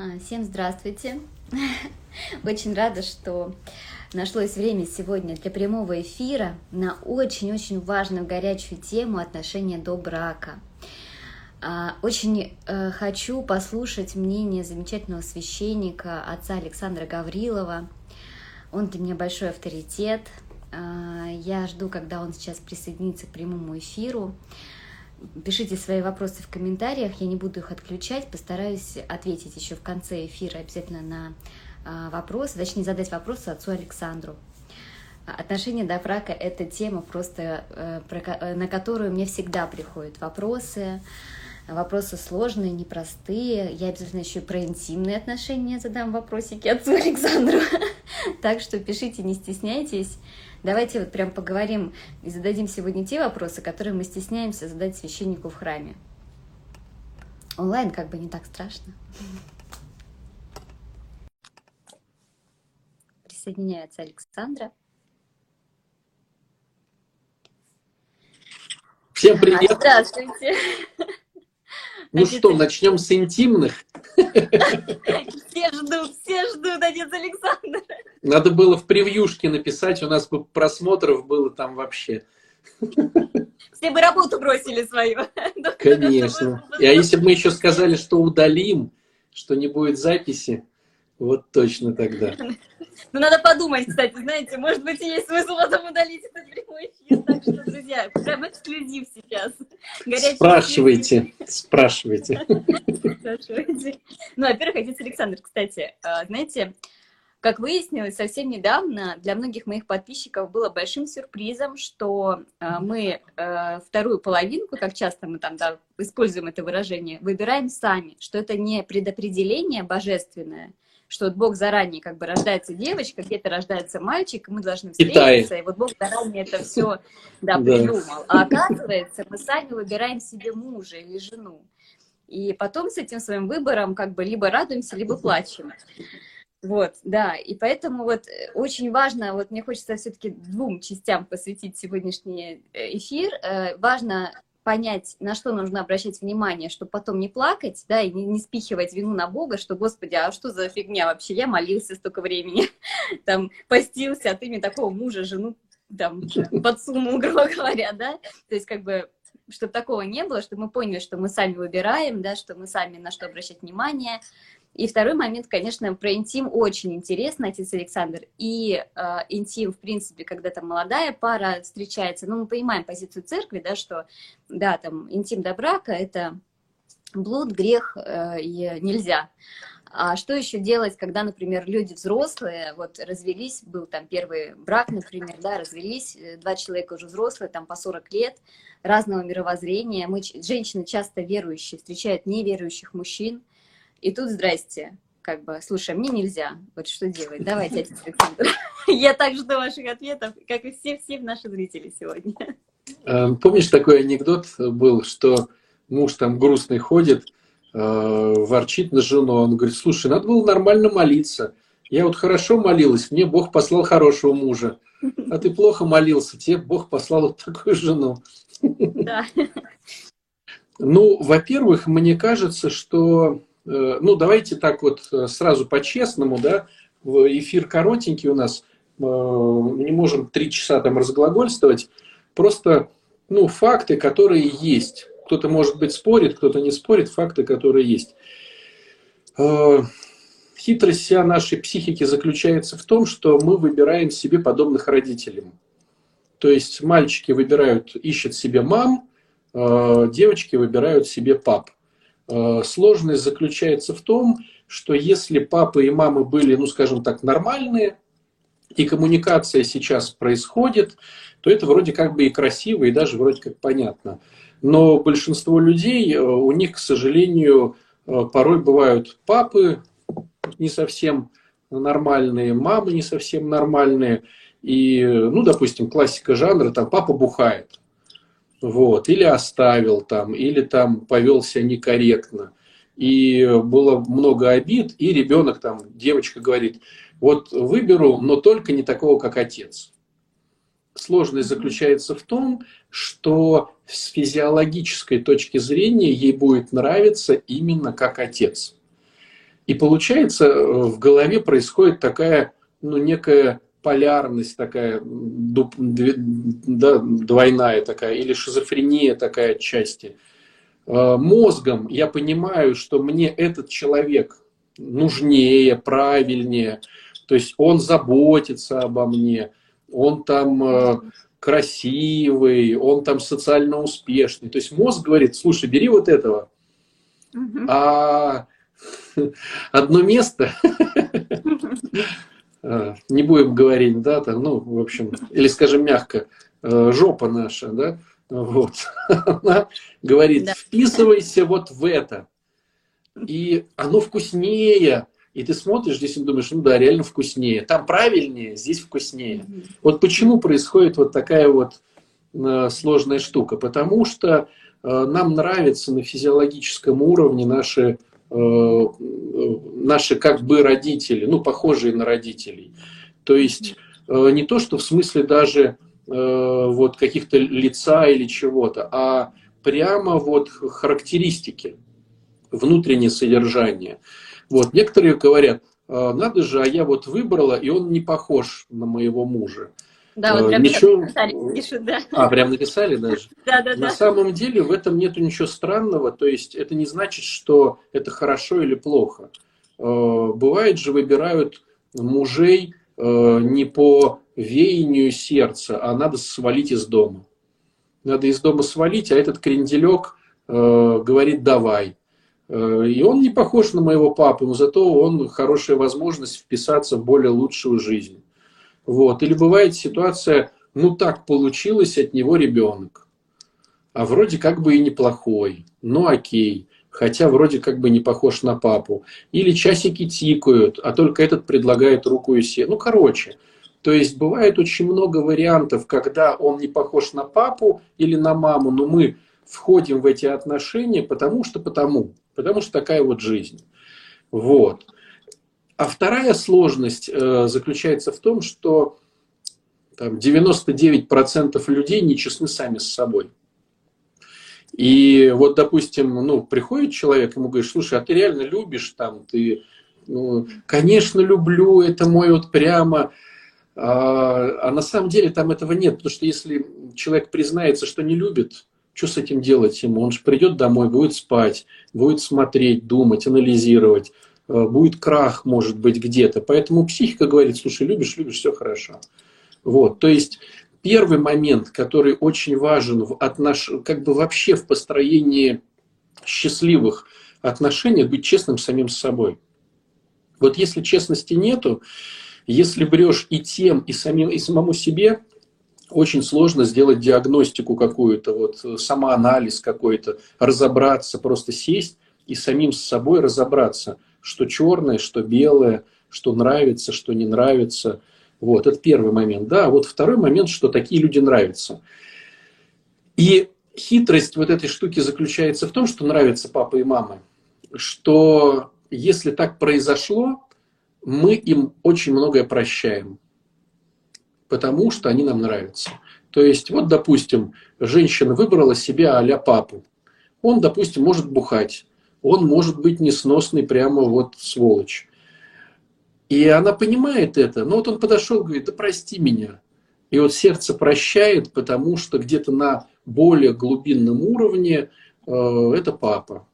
А, всем здравствуйте. Очень рада, что нашлось время сегодня для прямого эфира на очень-очень важную горячую тему отношения до брака. А, очень э, хочу послушать мнение замечательного священника, отца Александра Гаврилова. Он для меня большой авторитет. А, я жду, когда он сейчас присоединится к прямому эфиру. Пишите свои вопросы в комментариях, я не буду их отключать, постараюсь ответить еще в конце эфира обязательно на а, вопросы, точнее задать вопросы отцу Александру. Отношения до брака – это тема просто, э, э, на которую мне всегда приходят вопросы, вопросы сложные, непростые. Я обязательно еще и про интимные отношения задам вопросики отцу Александру. Так что пишите, не стесняйтесь. Давайте вот прям поговорим и зададим сегодня те вопросы, которые мы стесняемся задать священнику в храме. Онлайн как бы не так страшно. Присоединяется Александра. Всем привет! Здравствуйте! Ну что, начнем с интимных? Все ждут, все ждут, отец Александр. Надо было в превьюшке написать, у нас бы просмотров было там вообще. Все бы работу бросили свою. Конечно. И а если бы мы еще сказали, что удалим, что не будет записи, вот точно тогда. Ну, надо подумать, кстати, знаете, может быть, есть смысл потом удалить этот прямой эфир. Так что, друзья, прям эксклюзив сейчас. Горячий спрашивайте, спрашивайте. Спрашивайте. Ну, во-первых, отец Александр, кстати, а, знаете, как выяснилось, совсем недавно для многих моих подписчиков было большим сюрпризом, что э, мы э, вторую половинку, как часто мы там да, используем это выражение, выбираем сами, что это не предопределение божественное, что вот Бог заранее как бы рождается девочка, где-то рождается мальчик, и мы должны встретиться, и вот Бог заранее это все да, придумал. А оказывается, мы сами выбираем себе мужа или жену. И потом с этим своим выбором как бы либо радуемся, либо плачем. Вот, да, и поэтому вот э, очень важно, вот мне хочется все-таки двум частям посвятить сегодняшний э, эфир. Э, важно понять, на что нужно обращать внимание, чтобы потом не плакать, да, и не, не спихивать вину на Бога, что, Господи, а что за фигня вообще? Я молился столько времени, там, постился, а ты мне такого мужа, жену, там, подсунул, грубо говоря, да, то есть, как бы, чтобы такого не было, чтобы мы поняли, что мы сами выбираем, да, что мы сами на что обращать внимание, и второй момент, конечно, про интим очень интересно, отец Александр. И э, интим, в принципе, когда там молодая пара встречается, ну, мы понимаем позицию церкви, да, что, да, там, интим до брака – это блуд, грех, э, и нельзя. А что еще делать, когда, например, люди взрослые, вот развелись, был там первый брак, например, да, развелись, э, два человека уже взрослые, там по 40 лет, разного мировоззрения. Мы, женщины часто верующие, встречают неверующих мужчин, и тут здрасте, как бы, слушай, мне нельзя, вот что делать? Давайте, отец Александр. Я так жду ваших ответов, как и все-все наши зрители сегодня. Эм, помнишь, такой анекдот был, что муж там грустный ходит, э, ворчит на жену, он говорит, слушай, надо было нормально молиться. Я вот хорошо молилась, мне Бог послал хорошего мужа. А ты плохо молился, тебе Бог послал вот такую жену. Да. Ну, во-первых, мне кажется, что Э, ну, давайте так вот э, сразу по-честному, да, эфир коротенький у нас, э, не можем три часа там разглагольствовать, просто, ну, факты, которые есть. Кто-то, может быть, спорит, кто-то не спорит, факты, которые есть. Хитрость вся нашей психики заключается в том, что мы выбираем себе подобных родителям. То есть мальчики выбирают, ищут себе мам, девочки выбирают себе пап. Э, сложность заключается в том, что если папа и мама были, ну скажем так, нормальные, и коммуникация сейчас происходит, то это вроде как бы и красиво, и даже вроде как понятно. Но большинство людей, э, у них, к сожалению, э, порой бывают папы не совсем нормальные, мамы не совсем нормальные. И, ну, допустим, классика жанра, там папа бухает вот, или оставил там, или там повел себя некорректно. И было много обид, и ребенок там, девочка говорит, вот выберу, но только не такого, как отец. Сложность заключается в том, что с физиологической точки зрения ей будет нравиться именно как отец. И получается, в голове происходит такая, ну, некая полярность такая, да, двойная такая, или шизофрения такая отчасти. Э, мозгом я понимаю, что мне этот человек нужнее, правильнее, то есть он заботится обо мне, он там э, красивый, он там социально успешный. То есть мозг говорит, слушай, бери вот этого. А одно место не будем говорить, да, там, ну, в общем, или скажем мягко, э, жопа наша, да, вот, она говорит, да. вписывайся вот в это, и оно вкуснее, и ты смотришь здесь и думаешь, ну да, реально вкуснее, там правильнее, здесь вкуснее. Вот почему происходит вот такая вот э, сложная штука, потому что нам нравится на физиологическом уровне наши Э, наши как бы родители, ну, похожие на родителей. То есть э, не то, что в смысле даже э, вот каких-то лица или чего-то, а прямо вот характеристики, внутреннее содержание. Вот некоторые говорят, надо же, а я вот выбрала, и он не похож на моего мужа. Да, вот прям ничего... написали, пишут, да. А, прям написали даже? Да, да, да. На самом деле в этом нет ничего странного, то есть это не значит, что это хорошо или плохо. Э, бывает же выбирают мужей э, не по веянию сердца, а надо свалить из дома. Надо из дома свалить, а этот кренделек э, говорит «давай». И он не похож на моего папу, но зато он хорошая возможность вписаться в более лучшую жизнь. Вот. Или бывает ситуация, ну так получилось от него ребенок. А вроде как бы и неплохой. Ну окей. Хотя вроде как бы не похож на папу. Или часики тикают, а только этот предлагает руку и все. Ну короче. То есть бывает очень много вариантов, когда он не похож на папу или на маму, но мы входим в эти отношения, потому что потому. Потому что такая вот жизнь. Вот. А вторая сложность э, заключается в том, что там, 99% людей нечестны сами с собой. И вот, допустим, ну, приходит человек, ему говоришь, слушай, а ты реально любишь там, ты, ну, конечно, люблю, это мой вот прямо, а, а на самом деле там этого нет, потому что если человек признается, что не любит, что с этим делать ему? Он же придет домой, будет спать, будет смотреть, думать, анализировать. Э, будет крах, может быть, где-то. Поэтому психика говорит, слушай, любишь, любишь, все хорошо. Вот, то есть первый момент, который очень важен в отнош... как бы вообще в построении счастливых отношений, быть честным самим с собой. Вот если честности нету, если врешь и тем, и, самим, и самому себе, очень сложно сделать диагностику какую-то, вот самоанализ какой-то, разобраться, просто сесть и самим с собой разобраться – что черное, что белое, что нравится, что не нравится. Вот, это первый момент. Да, вот второй момент, что такие люди нравятся. И хитрость вот этой штуки заключается в том, что нравятся папа и мама, что если так произошло, мы им очень многое прощаем, потому что они нам нравятся. То есть, вот, допустим, женщина выбрала себе а папу. Он, допустим, может бухать он может быть несносный прямо вот сволочь. И она понимает это. Но вот он подошел, говорит, да прости меня. И вот сердце прощает, потому что где-то на более глубинном уровне э, это папа.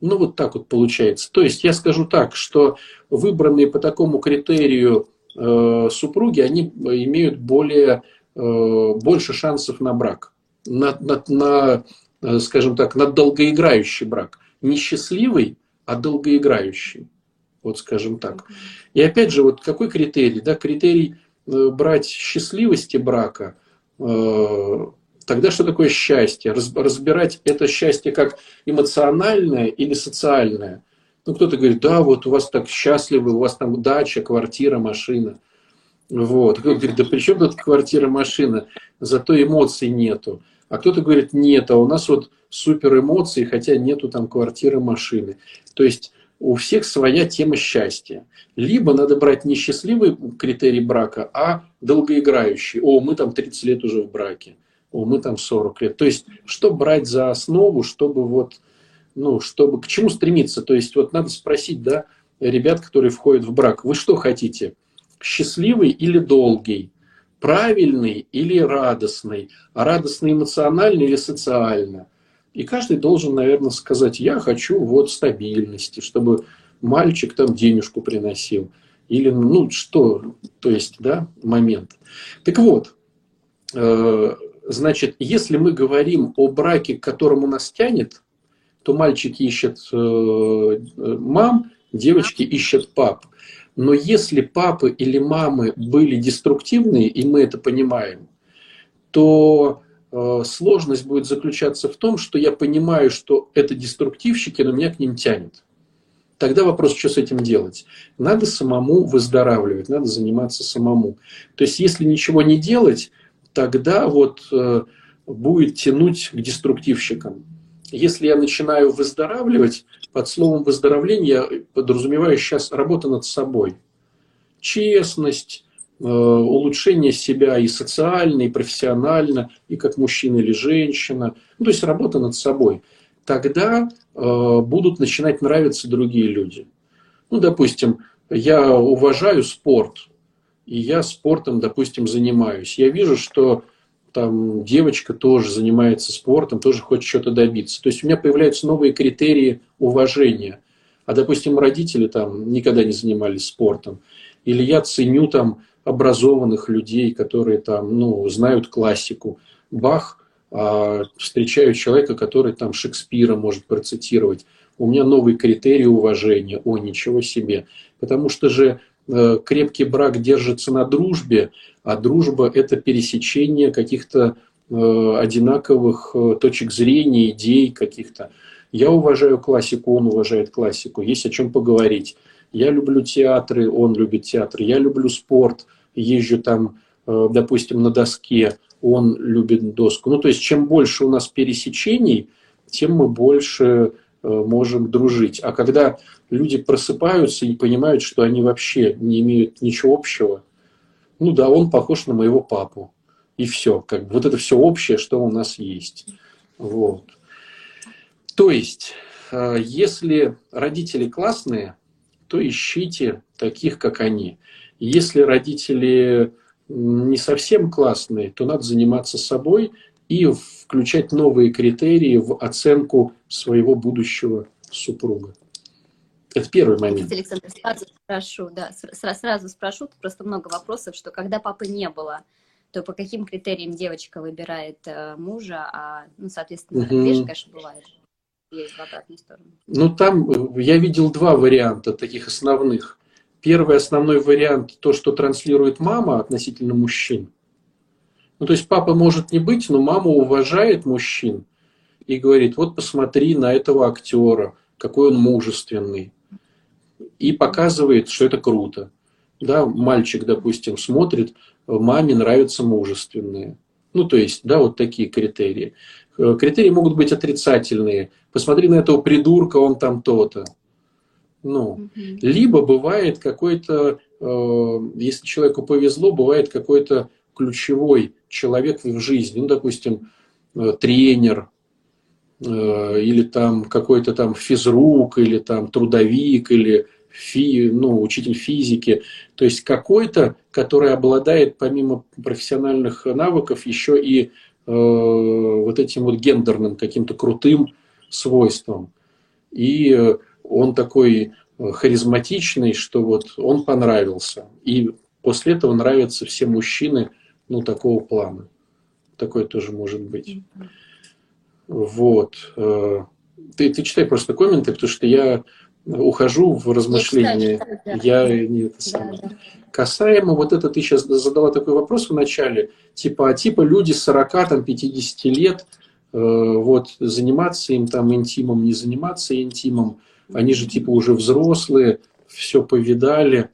Ну вот так вот получается. То есть я скажу так, что выбранные по такому критерию э, супруги, они имеют более, э, больше шансов на брак, на, на, на, э, скажем так, на долгоиграющий брак не счастливый, а долгоиграющий. Вот скажем так. И опять же, вот какой критерий? Да, критерий э, брать счастливости брака, э, тогда что такое счастье? Разбирать это счастье как эмоциональное или социальное. Ну, кто-то говорит, да, вот у вас так счастливы, у вас там дача, квартира, машина. Вот. Кто-то говорит, да при чем тут квартира, машина? Зато эмоций нету. А кто-то говорит, нет, а у нас вот супер эмоции, хотя нету там квартиры, машины. То есть у всех своя тема счастья. Либо надо брать не счастливый критерий брака, а долгоиграющий. О, мы там 30 лет уже в браке. О, мы там 40 лет. То есть, что брать за основу, чтобы вот, ну, чтобы к чему стремиться? То есть, вот надо спросить, да, ребят, которые входят в брак. Вы что хотите? Счастливый или долгий? Правильный или радостный? А радостный эмоционально или социально? И каждый должен, наверное, сказать, я хочу вот стабильности, чтобы мальчик там денежку приносил. Или, ну, что, то есть, да, момент. Так вот, э, значит, если мы говорим о браке, к которому нас тянет, то мальчики ищут э, мам, девочки ищут пап. Но если папы или мамы были деструктивные, и мы это понимаем, то сложность будет заключаться в том, что я понимаю, что это деструктивщики, но меня к ним тянет. Тогда вопрос, что с этим делать? Надо самому выздоравливать, надо заниматься самому. То есть, если ничего не делать, тогда вот э, будет тянуть к деструктивщикам. Если я начинаю выздоравливать, под словом выздоровление я подразумеваю сейчас работа над собой. Честность, э, улучшение себя и социально, и профессионально, и как мужчина или женщина. Ну, то есть работа над собой. Тогда э, будут начинать нравиться другие люди. Ну, допустим, я уважаю спорт, и я спортом, допустим, занимаюсь. Я вижу, что там девочка тоже занимается спортом, тоже хочет что-то добиться. То есть у меня появляются новые критерии уважения. А, допустим, родители там никогда не занимались спортом. Или я ценю там образованных людей, которые там, ну, знают классику. Бах, а встречаю человека, который там Шекспира может процитировать. У меня новый критерий уважения. О, ничего себе. Потому что же Э, крепкий брак держится на дружбе, а дружба – это пересечение каких-то э, одинаковых э, точек зрения, идей каких-то. Я уважаю классику, он уважает классику, есть о чем поговорить. Я люблю театры, он любит театр. Я люблю спорт, езжу там, допустим, на доске, он любит доску. Ну, то есть, чем больше у нас пересечений, тем мы больше можем дружить. А когда люди просыпаются и понимают, что они вообще не имеют ничего общего. Ну да, он похож на моего папу. И все. Как бы, вот это все общее, что у нас есть. Вот. То есть, э, если родители классные, то ищите таких, как они. Если родители не совсем классные, то надо заниматься собой и включать новые критерии в оценку своего будущего супруга. Это первый момент. Александр, сразу спрошу, да, сразу, сразу спрошу, просто много вопросов, что когда папы не было, то по каким критериям девочка выбирает э, мужа, а, ну, соответственно, угу. конечно, бывает. Есть в обратную сторону. Ну, там э, я видел два варианта таких основных. Первый основной вариант, то, что транслирует мама относительно мужчин. Ну, то есть папа может не быть, но мама уважает мужчин и говорит, вот посмотри на этого актера, какой он мужественный, и показывает, что это круто. Да, мальчик, допустим, смотрит, маме нравятся мужественные. Ну, то есть, да, вот такие критерии. Э, критерии могут быть отрицательные. Посмотри на этого придурка, он там то-то. Ну, угу. либо бывает какой-то, э, если человеку повезло, бывает какой-то ключевой человек в жизни. Ну, допустим, э, тренер, э, или там какой-то там физрук, или там трудовик, или фи, ну, учитель физики, то есть какой-то, который обладает помимо профессиональных навыков еще и вот этим вот гендерным каким-то крутым свойством. И э, он такой э, харизматичный, что вот он понравился. И после этого нравятся все мужчины, ну, такого плана. Такое тоже может быть. Вот. Э, ты, ты читай просто комменты, потому что я ухожу в размышления. Я, я не это самое. Да, да. Касаемо вот это, ты сейчас задала такой вопрос в начале, типа, а типа люди 40, там, 50 лет, э, вот, заниматься им там интимом, не заниматься интимом, они же типа уже взрослые, все повидали.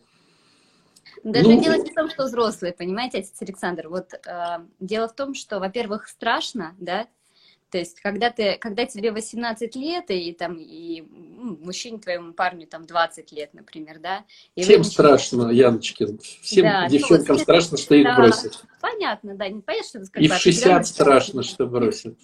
Даже ну, дело не в том, что взрослые, понимаете, отец Александр. Вот э, дело в том, что, во-первых, страшно, да, то есть, когда, ты, когда тебе 18 лет, и, там, и ну, мужчине твоему парню там 20 лет, например, да? И Всем начинаете... страшно, Яночки, всем да, девчонкам ну, страшно, что их да, бросят. Понятно, да, не понятно, что И в 60 страшно, что бросят.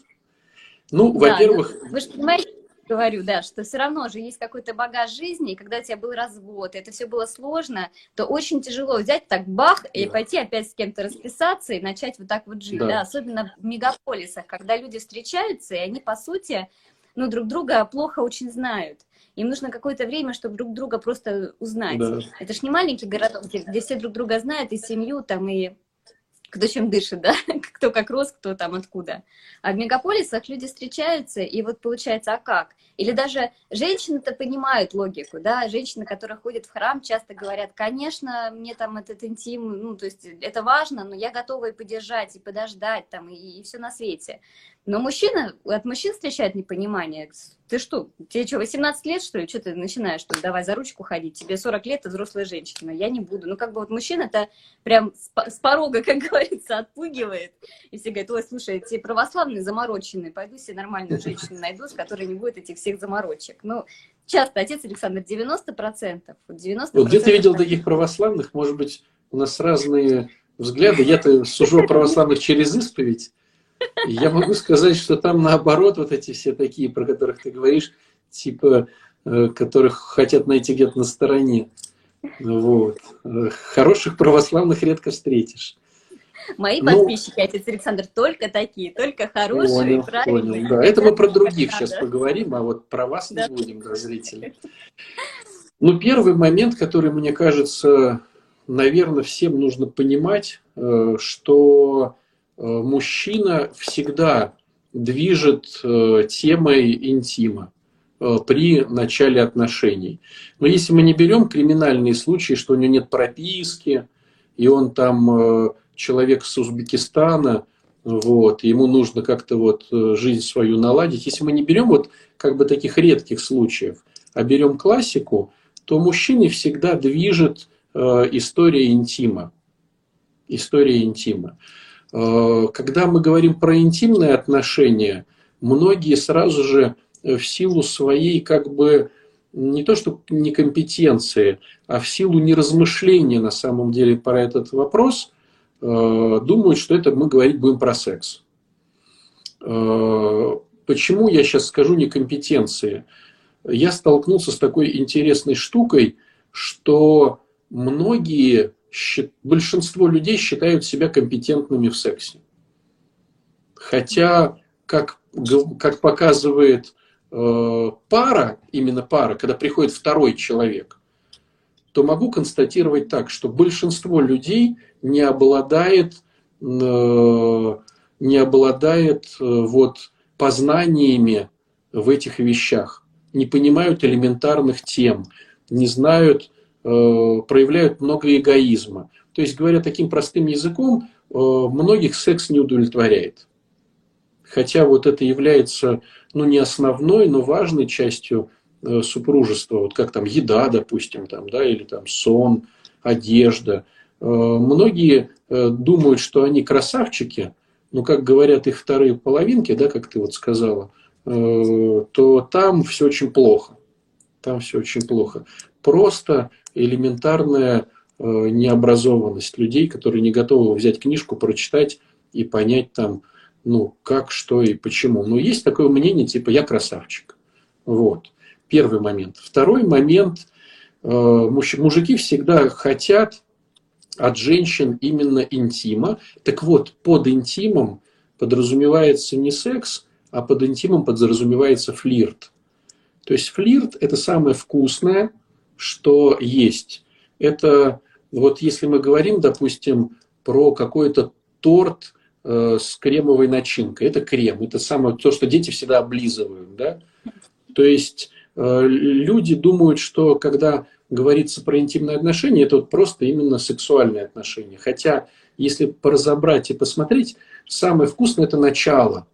Ну, да, во-первых... Ну, вы же понимаете, говорю, да, что все равно же есть какой-то багаж жизни, и когда у тебя был развод, и это все было сложно, то очень тяжело взять так бах и пойти опять с кем-то расписаться и начать вот так вот жить, да. да, особенно в мегаполисах, когда люди встречаются, и они, по сути, ну, друг друга плохо очень знают. Им нужно какое-то время, чтобы друг друга просто узнать. Да. Это ж не маленький городок, где, где все друг друга знают, и семью там, и кто чем дышит, да, кто как рос, кто там откуда. А в мегаполисах люди встречаются, и вот получается, а как? Или даже женщины-то понимают логику, да, женщины, которые ходят в храм, часто говорят, конечно, мне там этот интим, ну, то есть это важно, но я готова и поддержать, и подождать там, и, и все на свете. Но мужчина, от мужчин встречает непонимание. Ты что, тебе что, 18 лет, что ли? Что ты начинаешь, что давай за ручку ходить? Тебе 40 лет, ты взрослая женщина. Я не буду. Ну, как бы вот мужчина это прям с порога, как говорится, отпугивает. И все говорят, ой, слушай, эти православные замороченные, пойду себе нормальную женщину найду, с которой не будет этих всех заморочек. Ну, часто, отец Александр, 90%. 90% вот где ты видел таких православных? Может быть, у нас разные взгляды. Я-то сужу православных через исповедь. Я могу сказать, что там наоборот вот эти все такие, про которых ты говоришь, типа, э, которых хотят найти где-то на стороне. Вот. Э, хороших православных редко встретишь. Мои ну, подписчики, отец Александр, только такие, только хорошие, понял, правильные. Понял, да. Это мы про других сейчас поговорим, а вот про вас да. не будем, да, зрители. Ну, первый момент, который, мне кажется, наверное, всем нужно понимать, э, что мужчина всегда движет э, темой интима э, при начале отношений. Но если мы не берем криминальные случаи, что у него нет прописки, и он там человек с Узбекистана, вот, ему нужно как-то вот жизнь свою наладить. Если мы не берем вот как бы таких редких случаев, а берем классику, то мужчиной всегда движет история интима. История интима. Э, когда мы говорим про интимные отношения, многие сразу же э, в силу своей как бы не то что некомпетенции, а в силу неразмышления на самом деле про этот вопрос, э, думают, что это мы говорить будем про секс. Почему я сейчас скажу некомпетенции? Я столкнулся с такой интересной штукой, что многие большинство людей считают себя компетентными в сексе. Хотя, как, как показывает э, пара, именно пара, когда приходит второй человек, то могу констатировать так, что большинство людей не обладает, э, не обладает э, вот, познаниями в этих вещах, не понимают элементарных тем, не знают проявляют много эгоизма. То есть, говоря таким простым языком, э, многих секс не удовлетворяет. Хотя вот это является, ну, не основной, но важной частью э, супружества, вот как там еда, допустим, там, да, или там сон, одежда. Многие думают, что они красавчики, но, как говорят их вторые половинки, да, как ты вот сказала, то там все очень плохо. Там все очень плохо. Просто элементарная э, необразованность людей, которые не готовы взять книжку, прочитать и понять там, ну, как, что и почему. Но есть такое мнение, типа, я красавчик. Вот. Первый момент. Второй момент. Э, мужики всегда хотят от женщин именно интима. Так вот, под интимом подразумевается не секс, а под интимом подразумевается флирт. То есть флирт – это самое вкусное – что есть. Это вот если мы говорим, допустим, про какой-то торт э, с кремовой начинкой, это крем, это самое то, что дети всегда облизывают, да. То есть э, люди думают, что когда говорится про интимные отношения, это вот просто именно сексуальные отношения. Хотя, если поразобрать и посмотреть, самое вкусное это начало.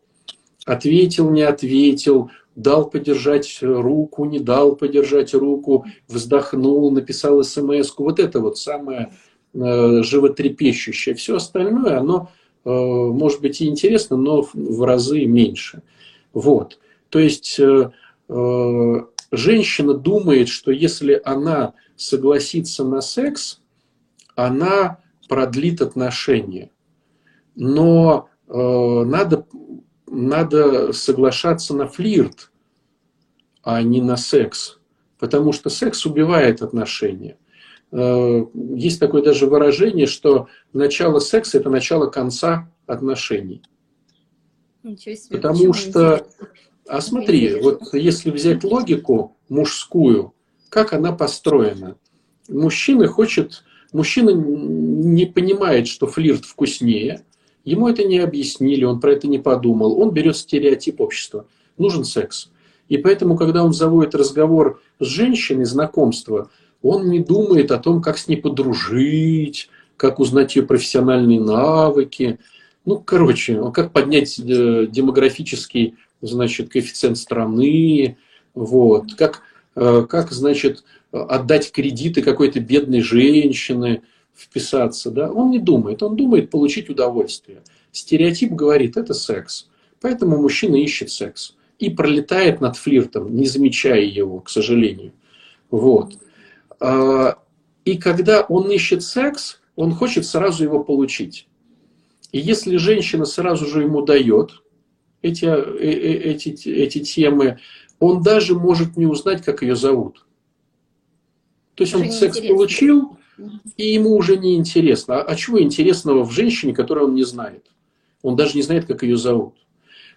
Ответил, не ответил, дал подержать руку, не дал подержать руку, вздохнул, написал смс -ку. Вот это вот самое э, животрепещущее. Все остальное, оно э, может быть и интересно, но в разы меньше. Вот. То есть э, э, женщина думает, что если она согласится на секс, она продлит отношения. Но э, надо надо соглашаться на флирт. а не на секс. Потому что секс убивает отношения. Э, есть такое даже выражение, что начало секса – это начало конца отношений. Ничего себе, Потому что, а смотри, вот если взять логику мужскую, как она построена? Мужчина хочет, мужчина не понимает, что флирт вкуснее, ему это не объяснили, он про это не подумал, он берет стереотип общества, нужен секс. И поэтому, когда он заводит разговор с женщиной, знакомство, он не думает о том, как с ней подружить, как узнать ее профессиональные навыки. Ну, короче, как поднять э, демографический, значит, коэффициент страны, вот, как, э, как, значит, отдать кредиты какой-то бедной женщины, вписаться, да, он не думает, он думает получить удовольствие. Стереотип говорит, это секс. Поэтому мужчина ищет секс и пролетает над флиртом, не замечая его, к сожалению. Вот. А, и когда он ищет секс, он хочет сразу его получить. И если женщина сразу же ему дает эти, э, э, эти, эти темы, он даже может не узнать, как ее зовут. То есть уже он секс интересно. получил, и ему уже не интересно. А, чего интересного в женщине, которую он не знает? Он даже не знает, как ее зовут.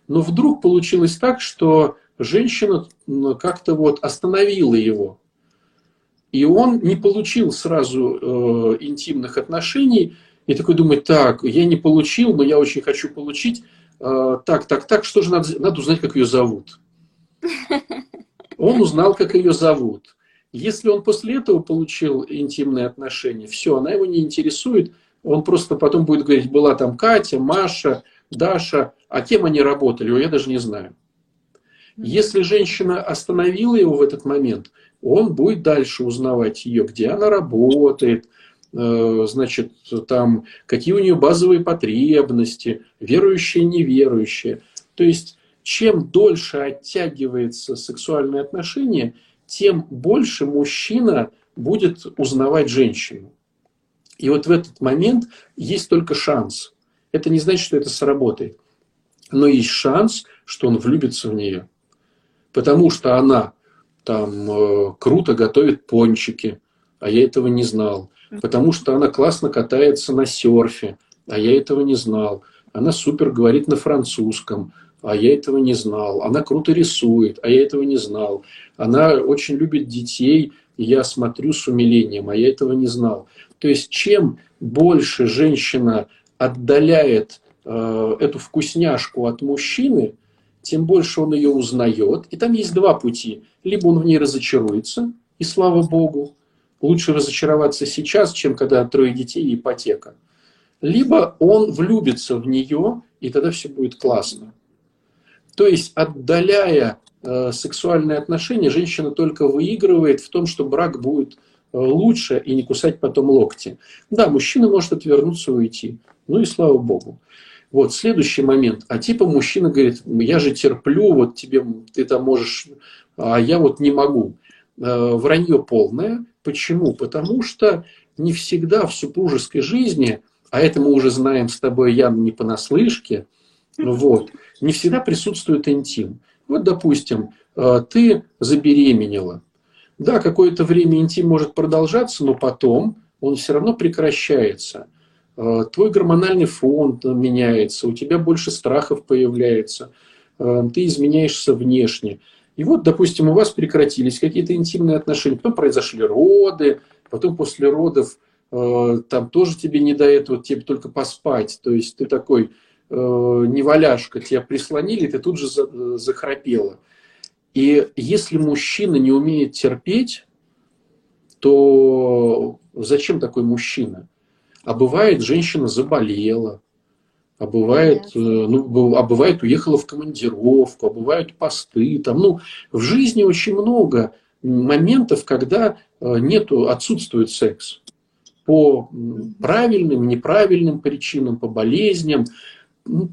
Но вдруг получилось так, что женщина как-то вот остановила его. И он не получил сразу э, интимных отношений, и такой думает, так, я не получил, но я очень хочу получить. Э, так, так, так, что же надо, надо узнать, как ее зовут. Он узнал, как ее зовут. Если он после этого получил интимные отношения, все, она его не интересует, он просто потом будет говорить, была там Катя, Маша, Даша, а кем они работали, я даже не знаю. Если женщина остановила его в этот момент, он будет дальше узнавать ее, где она работает, э, значит, там, какие у нее базовые потребности, верующие, неверующие. То есть, чем дольше оттягивается сексуальное отношение, тем больше мужчина будет узнавать женщину. И вот в этот момент есть только шанс. Это не значит, что это сработает. Но есть шанс, что он влюбится в нее. Потому что она там э, круто готовит пончики, а я этого не знал. Потому что она классно катается на серфе, а я этого не знал. Она супер говорит на французском, а я этого не знал. Она круто рисует, а я этого не знал. Она очень любит детей, я смотрю с умилением, а я этого не знал. То есть чем больше женщина отдаляет э, эту вкусняшку от мужчины, тем больше он ее узнает. И там есть два пути. Либо он в ней разочаруется, и слава богу, лучше разочароваться сейчас, чем когда трое детей и ипотека. Либо он влюбится в нее, и тогда все будет классно. То есть, отдаляя э, сексуальные отношения, женщина только выигрывает в том, что брак будет э, лучше и не кусать потом локти. Да, мужчина может отвернуться и уйти. Ну и слава богу. Вот, следующий момент. А типа мужчина говорит, я же терплю, вот тебе, ты там можешь, а я вот не могу. Э, вранье полное. Почему? Потому что не всегда в супружеской жизни, а это мы уже знаем с тобой, Ян, не понаслышке, вот, не всегда присутствует интим. Вот, допустим, э, ты забеременела. Да, какое-то время интим может продолжаться, но потом он все равно прекращается. Э, твой гормональный фон меняется, у тебя больше страхов появляется, э, ты изменяешься внешне. И вот, допустим, у вас прекратились какие-то интимные отношения, потом произошли роды, потом после родов там тоже тебе не до этого, тебе только поспать. То есть ты такой, неваляшка, тебя прислонили, ты тут же захрапела. И если мужчина не умеет терпеть, то зачем такой мужчина? А бывает, женщина заболела, а бывает, э, ну, а бывает уехала в командировку, а бывают посты. Там, ну, в жизни очень много моментов, когда э, нету, отсутствует секс. По правильным, неправильным причинам, по болезням, ну,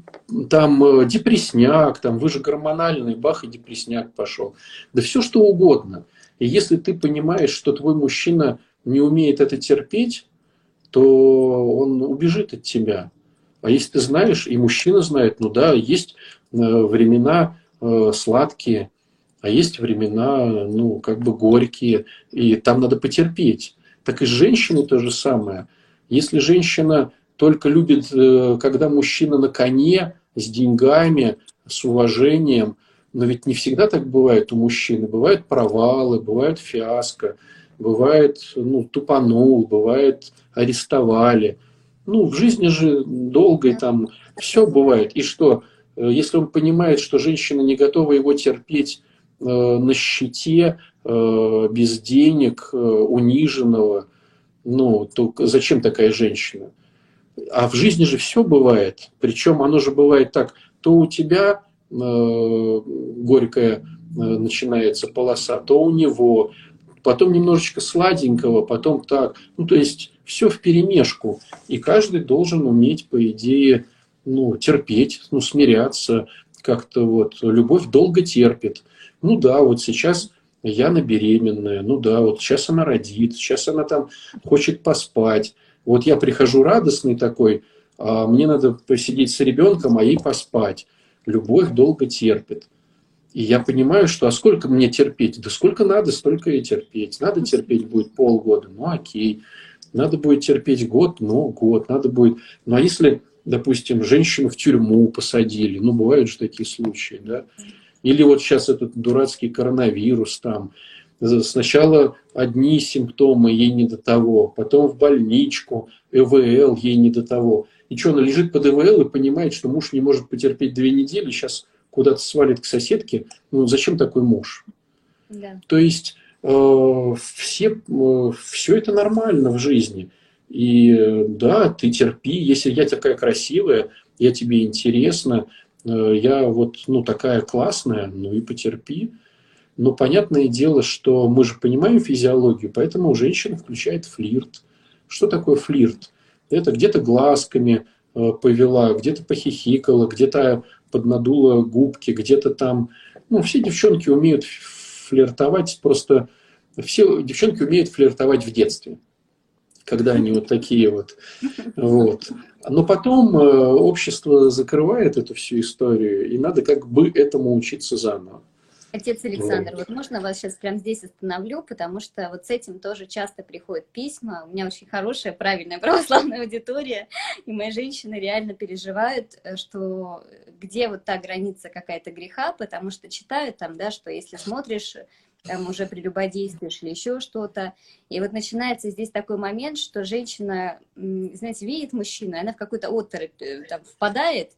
там э, депресняк, там вы же гормональный, бах, и депресняк пошел. Да все что угодно. И если ты понимаешь, что твой мужчина не умеет это терпеть, то он убежит от тебя. А если ты знаешь, и мужчина знает, ну да, есть э, времена э, сладкие, а есть времена, ну, как бы горькие, и там надо потерпеть. Так и с женщиной то же самое. Если женщина только любит, э, когда мужчина на коне, с деньгами, с уважением, но ведь не всегда так бывает у мужчины. Бывают провалы, бывают фиаско, бывает, ну, тупанул, бывает арестовали. Ну, в жизни же долгой там все бывает. И что, э, если он понимает, что женщина не готова его терпеть э, на щите, э, без денег, э, униженного, ну, то зачем такая женщина? А в жизни же все бывает. Причем оно же бывает так, то у тебя э, горькая э, начинается полоса, то у него, потом немножечко сладенького, потом так. Ну, то есть все в перемешку. И каждый должен уметь, по идее, ну, терпеть, ну, смиряться, как-то вот. Любовь долго терпит. Ну да, вот сейчас Яна беременная, ну да, вот сейчас она родит, сейчас она там хочет поспать. Вот я прихожу радостный такой, а мне надо посидеть с ребенком, а ей поспать. Любовь долго терпит. И я понимаю, что а сколько мне терпеть? Да сколько надо, столько и терпеть. Надо терпеть будет полгода, ну окей. Надо будет терпеть год, ну год. Надо будет... Ну а если, допустим, женщину в тюрьму посадили, ну бывают же такие случаи, да? Или вот сейчас этот дурацкий коронавирус там. Сначала одни симптомы, ей не до того, потом в больничку, ЭВЛ, ей не до того. И что, она лежит под ЭВЛ и понимает, что муж не может потерпеть две недели, сейчас куда-то свалит к соседке. Ну, зачем такой муж? Да. То есть э, все, э, все это нормально в жизни. И э, да, ты терпи, если я такая красивая, я тебе интересна, э, я вот ну, такая классная, ну и потерпи. Но понятное дело, что мы же понимаем физиологию, поэтому у женщины включает флирт. Что такое флирт? Это где-то глазками э, повела, где-то похихикала, где-то поднадула губки, где-то там... Ну, все девчонки умеют флиртовать, просто все девчонки умеют флиртовать в детстве, когда они вот такие вот. вот. Но потом э, общество закрывает эту всю историю, и надо как бы этому учиться заново. Отец Александр, вот можно вас сейчас прямо здесь остановлю, потому что вот с этим тоже часто приходят письма. У меня очень хорошая, правильная православная аудитория, и мои женщины реально переживают, э, что где вот та граница какая-то греха, потому что читают там, да, что если смотришь, там уже прелюбодействуешь или еще что-то. И вот начинается здесь такой момент, что женщина, знаете, видит мужчину, и она в какую-то оторопь э, там впадает,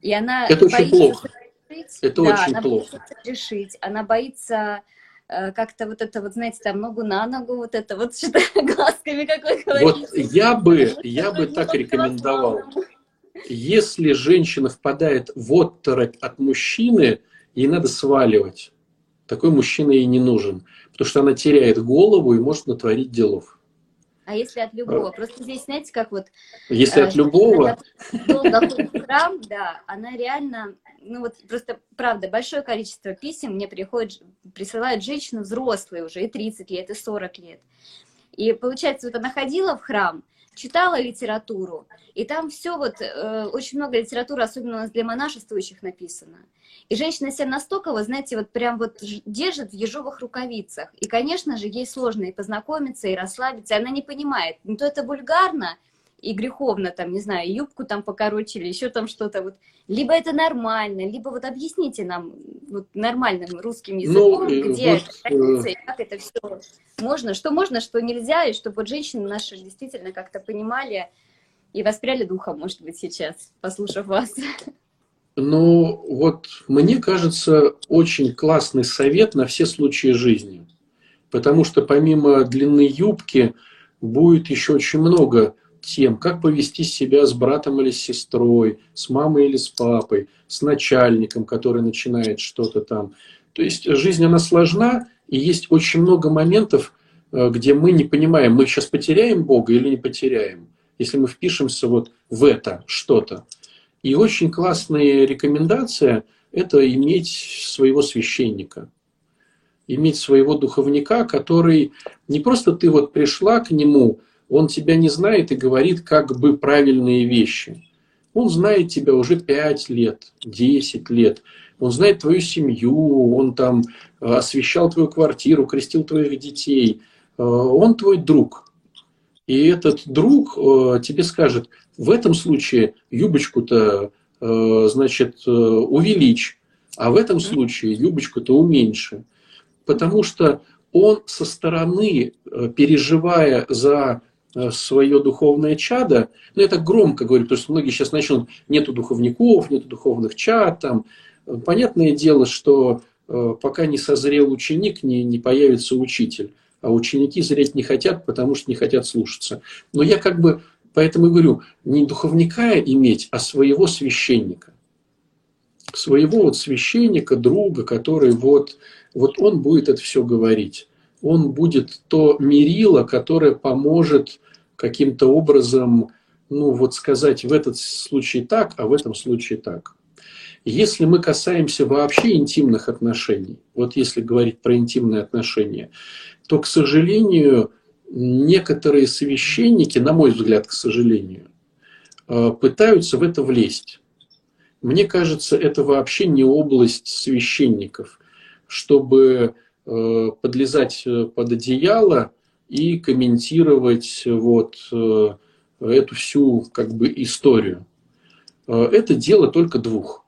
и она Это очень плохо решить. Это да, очень она плохо. Боится решить. Она боится э, как-то вот это вот, знаете, там ногу на ногу, вот это вот что глазками, как вы говорите. Вот я бы, я бы так рекомендовал. Если женщина впадает в отторопь от мужчины, ей надо сваливать. Такой мужчина ей не нужен, потому что она теряет голову и может натворить делов. А если от любого? А. Просто здесь, знаете, как вот... Если э, от любого... В храм, да, она реально ну вот просто, правда, большое количество писем мне приходит, присылают женщины взрослые уже, и 30 лет, и 40 лет. И получается, вот она ходила в храм, читала литературу, и там все вот, э, очень много литературы, особенно у нас для монашествующих написано. И женщина себя настолько, вы знаете, вот прям вот держит в ежовых рукавицах. И, конечно же, ей сложно и познакомиться, и расслабиться, и она не понимает, не то это вульгарно, и греховно, там, не знаю, юбку там покороче или еще там что-то. Вот. Либо это нормально, либо вот объясните нам вот, нормальным русским ну, языком, ну, где вот, граница, и как это все можно, что можно, что нельзя, и чтобы вот женщины наши действительно как-то понимали и воспряли духом, может быть, сейчас, послушав вас. Ну, вот мне кажется, очень классный совет на все случаи жизни. Потому что помимо длины юбки будет еще очень много тем, как повести себя с братом или с сестрой, с мамой или с папой, с начальником, который начинает что-то там. То есть жизнь, она сложна, и есть очень много моментов, э, где мы не понимаем, мы сейчас потеряем Бога или не потеряем, если мы впишемся вот в это что-то. И очень классная рекомендация – это иметь своего священника, иметь своего духовника, который не просто ты вот пришла к нему – он тебя не знает и говорит как бы правильные вещи. Он знает тебя уже 5 лет, 10 лет. Он знает твою семью, он там э, освещал твою квартиру, крестил твоих детей. Э, он твой друг. И этот друг э, тебе скажет, в этом случае юбочку-то, значит, увеличь, а в этом случае юбочку-то уменьши. Потому что он со стороны, переживая за свое духовное чадо, ну, я так громко говорю, потому что многие сейчас начнут, нету духовников, нету духовных чад, там, понятное дело, что э, пока не созрел ученик, не, не появится учитель, а ученики зреть не хотят, потому что не хотят слушаться. Но я как бы, поэтому и говорю, не духовника иметь, а своего священника. Своего вот священника, друга, который вот, вот он будет это все говорить он будет то мерило, которое поможет каким-то образом, ну вот сказать, в этот случае так, а в этом случае так. Если мы касаемся вообще интимных отношений, вот если говорить про интимные отношения, то, к сожалению, некоторые священники, на мой взгляд, к сожалению, э, пытаются в это влезть. Мне кажется, это вообще не область священников, чтобы подлезать э, под одеяло и комментировать вот э, эту всю как бы историю. Это дело только двух.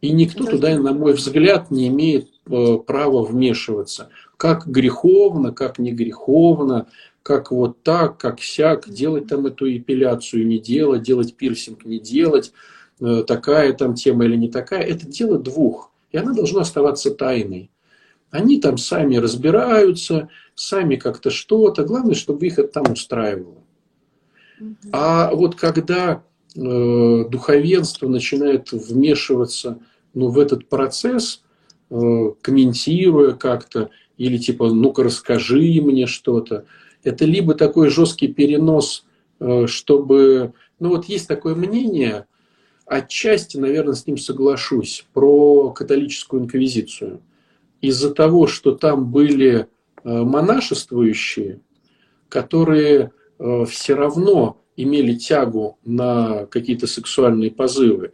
И никто туда, на мой взгляд, не имеет права вмешиваться. Как греховно, как не греховно, как вот так, как сяк, делать там эту эпиляцию, не делать, делать пирсинг, не делать, такая там тема или не такая. Это дело двух. И она должна оставаться тайной. Они там сами разбираются, сами как-то что-то. Главное, чтобы их это там устраивало. А вот когда э, духовенство начинает вмешиваться ну, в этот процесс, э, комментируя как-то, или типа, ну-ка расскажи мне что-то, это либо такой жесткий перенос, э, чтобы... Ну вот есть такое мнение, отчасти, наверное, с ним соглашусь, про католическую инквизицию – из-за того, что там были э, монашествующие, которые э, все равно имели тягу на какие-то сексуальные позывы,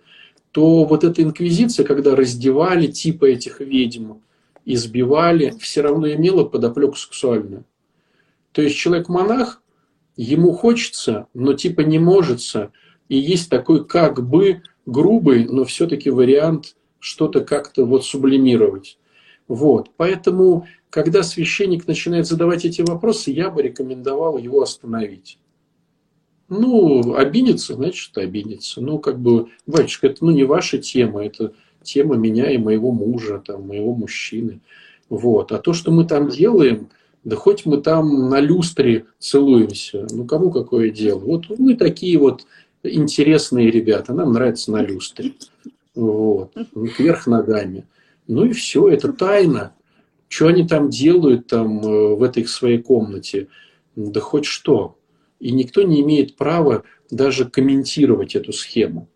то вот эта инквизиция, когда раздевали типа этих ведьм, избивали, все равно имела подоплеку сексуальную. То есть человек-монах, ему хочется, но типа не может, и есть такой как бы грубый, но все-таки вариант что-то как-то вот сублимировать. Вот. Поэтому, когда священник начинает задавать эти вопросы, я бы рекомендовал его остановить. Ну, обидится, значит, обидится. Ну, как бы, батюшка, это ну, не ваша тема, это тема меня и моего мужа, там, моего мужчины. Вот. А то, что мы там делаем, да хоть мы там на люстре целуемся, ну, кому какое дело. Вот мы такие вот интересные ребята, нам нравится на люстре. Вот. Вверх ногами. Ну и все, это тайна. Что они там делают там э, в этой своей комнате? Да хоть что. И никто не имеет права даже комментировать эту схему.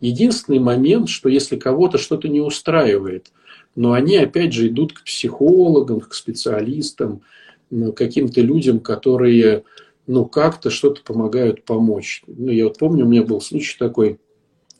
Единственный момент, что если кого-то что-то не устраивает, но они опять же идут к психологам, к специалистам, ну, каким-то людям, которые ну, как-то что-то помогают помочь. Ну, я вот помню, у меня был случай такой,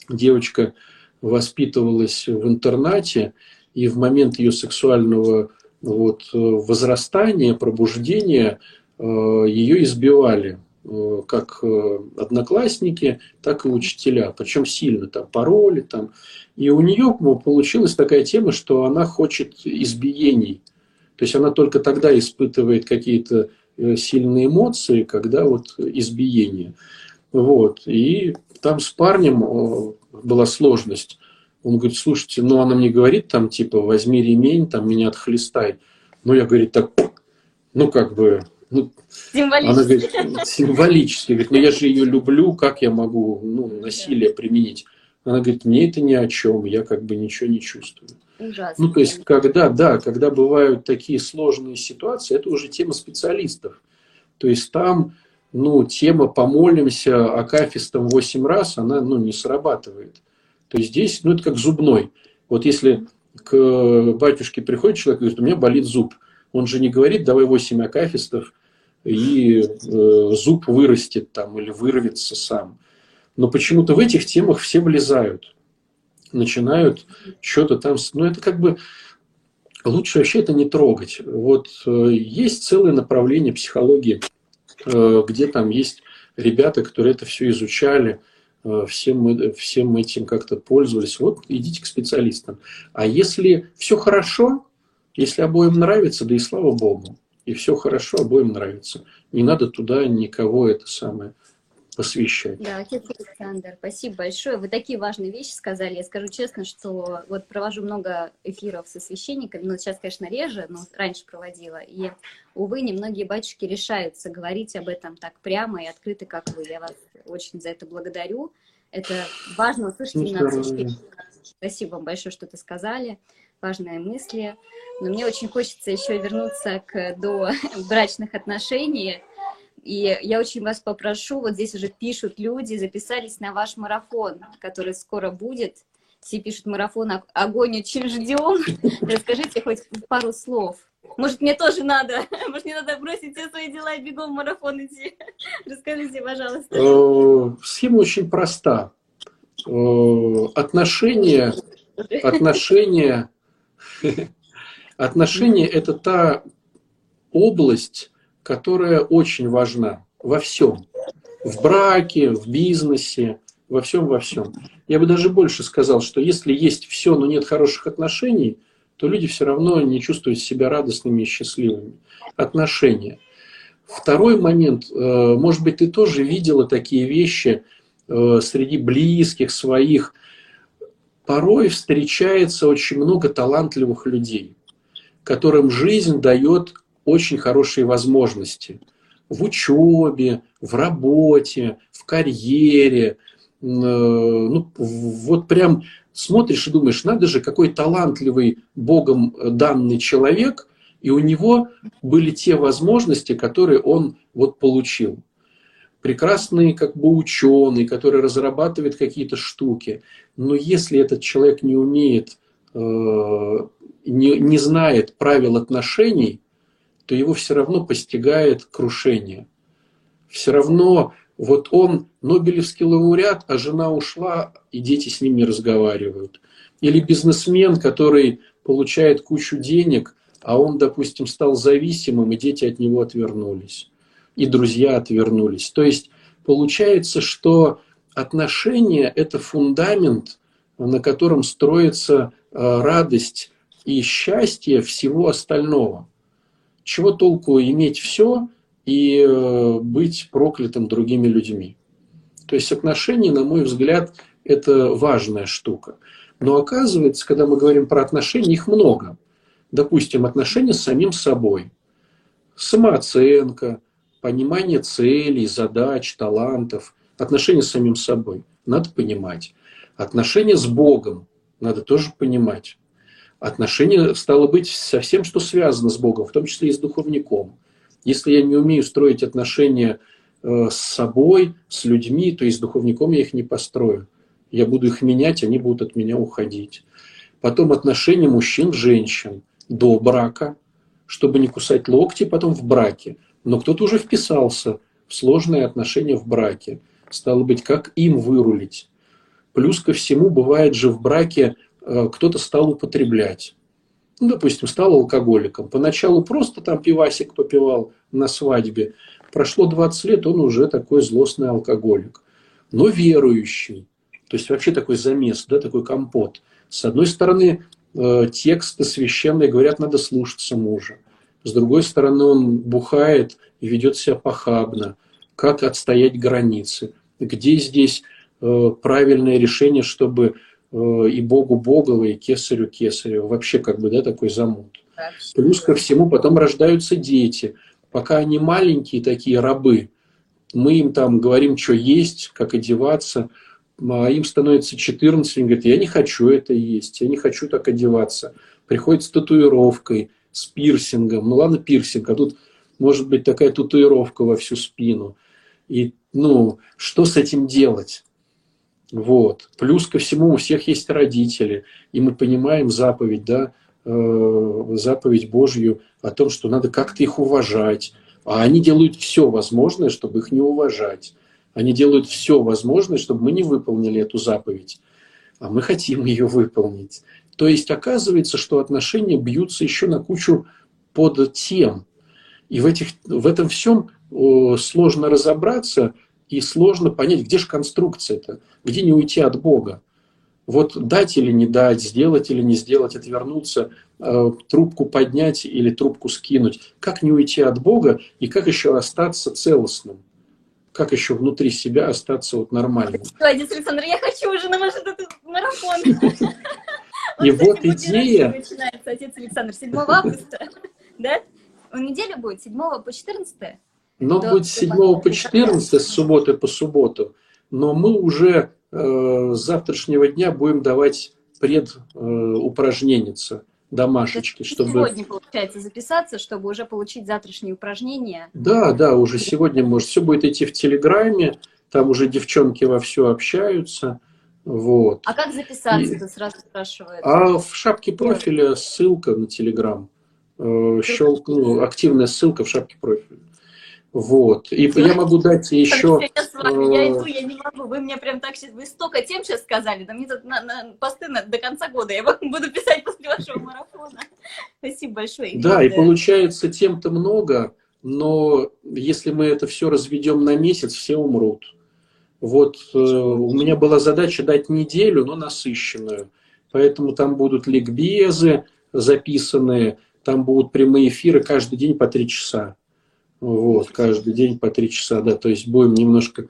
девочка воспитывалась в интернате, и в момент ее сексуального вот, возрастания, пробуждения э, ее избивали э, как э, одноклассники, так и учителя, причем сильно там пароли там. И у нее получилась такая тема, что она хочет избиений. То есть она только тогда испытывает какие-то сильные эмоции, когда вот избиение. Вот. И там с парнем была сложность. Он говорит, слушайте, ну она мне говорит там типа возьми ремень, там меня отхлестай. Ну я, говорит, так, ну как бы, ну, символически. Она говорит, символически. Говорит, ну я же ее люблю, как я могу ну, насилие применить? Она говорит, мне это ни о чем, я как бы ничего не чувствую. Ужасно. Ну, то есть, когда, да, когда бывают такие сложные ситуации, это уже тема специалистов. То есть, там, ну, тема «помолимся акафистом восемь раз», она, ну, не срабатывает. То здесь, ну, это как зубной. Вот если к батюшке приходит человек и говорит, у меня болит зуб, он же не говорит, давай 8 акафистов, и э, зуб вырастет там или вырвется сам. Но почему-то в этих темах все влезают. Начинают что-то там... Ну, это как бы... Лучше вообще это не трогать. Вот э, есть целое направление психологии, э, где там есть ребята, которые это все изучали, всем, мы, всем этим как-то пользовались. Вот идите к специалистам. А если все хорошо, если обоим нравится, да и слава богу, и все хорошо, обоим нравится. Не надо туда никого это самое посвящать. Да, Александр, спасибо большое. Вы такие важные вещи сказали. Я скажу честно, что вот провожу много эфиров со священниками, но сейчас, конечно, реже, но раньше проводила. И, увы, немногие батюшки решаются говорить об этом так прямо и открыто, как вы. Я вас очень за это благодарю. Это важно услышать ну, именно от священника. Спасибо вам большое, что это сказали. Важные мысли. Но мне очень хочется еще вернуться к до брачных отношений и я очень вас попрошу, вот здесь уже пишут люди, записались на ваш марафон, который скоро будет. Все пишут марафон, огонь очень ждем. Расскажите хоть пару слов. Может, мне тоже надо? Может, мне надо бросить все свои дела и бегом в марафон идти? Расскажите, пожалуйста. Э, схема очень проста. Э, отношения, отношения, отношения – это та область, которая очень важна во всем. В браке, в бизнесе, во всем, во всем. Я бы даже больше сказал, что если есть все, но нет хороших отношений, то люди все равно не чувствуют себя радостными и счастливыми. Отношения. Второй момент, э, может быть, ты тоже видела такие вещи э, среди близких своих. Порой встречается очень много талантливых людей, которым жизнь дает очень хорошие возможности в учебе, в работе, в карьере. Э, ну, вот прям смотришь и думаешь, надо же, какой талантливый Богом данный человек, и у него были те возможности, которые он вот получил. Прекрасный как бы ученый, который разрабатывает какие-то штуки. Но если этот человек не умеет, э, не, не знает правил отношений, то его все равно постигает крушение. Все равно вот он Нобелевский лауреат, а жена ушла, и дети с ним не разговаривают. Или бизнесмен, который получает кучу денег, а он, допустим, стал зависимым, и дети от него отвернулись. И друзья отвернулись. То есть получается, что отношения – это фундамент, на котором строится э, радость и счастье всего остального – чего толку иметь все и э, быть проклятым другими людьми? То есть отношения, на мой взгляд, это важная штука. Но оказывается, когда мы говорим про отношения, их много. Допустим, отношения с самим собой, самооценка, понимание целей, задач, талантов, отношения с самим собой. Надо понимать. Отношения с Богом надо тоже понимать отношения, стало быть, со всем, что связано с Богом, в том числе и с духовником. Если я не умею строить отношения э, с собой, с людьми, то и с духовником я их не построю. Я буду их менять, они будут от меня уходить. Потом отношения мужчин-женщин до брака, чтобы не кусать локти потом в браке. Но кто-то уже вписался в сложные отношения в браке. Стало быть, как им вырулить? Плюс ко всему, бывает же в браке кто-то стал употреблять. Ну, допустим, стал алкоголиком. Поначалу просто там пивасик попивал на свадьбе. Прошло 20 лет, он уже такой злостный алкоголик. Но верующий. То есть вообще такой замес, да, такой компот. С одной стороны, э, тексты священные говорят, надо слушаться мужа. С другой стороны, он бухает и ведет себя похабно. Как отстоять границы? Где здесь э, правильное решение, чтобы Э, и Богу Богово, и Кесарю Кесарю. Вообще как бы, да, такой замут. Плюс ко всему потом рождаются дети. Пока они маленькие такие рабы, мы им там говорим, что есть, как одеваться, а им становится 14, они говорят, я не хочу это есть, я не хочу так одеваться. Приходит с татуировкой, с пирсингом. Ну ладно, пирсинг, а тут может быть такая татуировка во всю спину. И, ну, что с этим делать? Вот. Плюс ко всему у всех есть родители, и мы понимаем заповедь, да, э, заповедь Божью о том, что надо как-то их уважать. А они делают все возможное, чтобы их не уважать. Они делают все возможное, чтобы мы не выполнили эту заповедь, а мы хотим ее выполнить. То есть оказывается, что отношения бьются еще на кучу под тем. И в, этих, в этом всем сложно разобраться и сложно понять, где же конструкция-то, где не уйти от Бога. Вот дать или не дать, сделать или не сделать, отвернуться, э, трубку поднять или трубку скинуть. Как не уйти от Бога и как еще остаться целостным? Как еще внутри себя остаться вот нормальным? Отец Александр, я хочу уже на ваш этот марафон. И вот идея... Начинается, отец Александр, 7 августа, да? Он неделю будет, 7 по 14? Но будет с 7 по 14, с субботы по субботу. Но мы уже э, с завтрашнего дня будем давать предупражненница, э, домашечки, чтобы... Сегодня, получается, записаться, чтобы уже получить завтрашние упражнения. Да, да, уже сегодня, может, все будет идти в Телеграме, там уже девчонки во все общаются. Вот. А как записаться, И... сразу спрашивают? А в шапке профиля ссылка на Телеграм. Э, щелк, ну, активная ссылка в шапке профиля. Вот. И я могу дать еще... Я с вами, я иду, я не могу. Вы мне прям так сейчас... Вы столько тем сейчас сказали. Да мне тут на, на посты на, до конца года я буду писать после вашего марафона. Спасибо большое. Да, и получается тем-то много, но если мы это все разведем на месяц, все умрут. Вот э, у меня была задача дать неделю, но насыщенную. Поэтому там будут ликбезы записанные, там будут прямые эфиры каждый день по три часа. Вот, каждый день по три часа, да, то есть будем немножко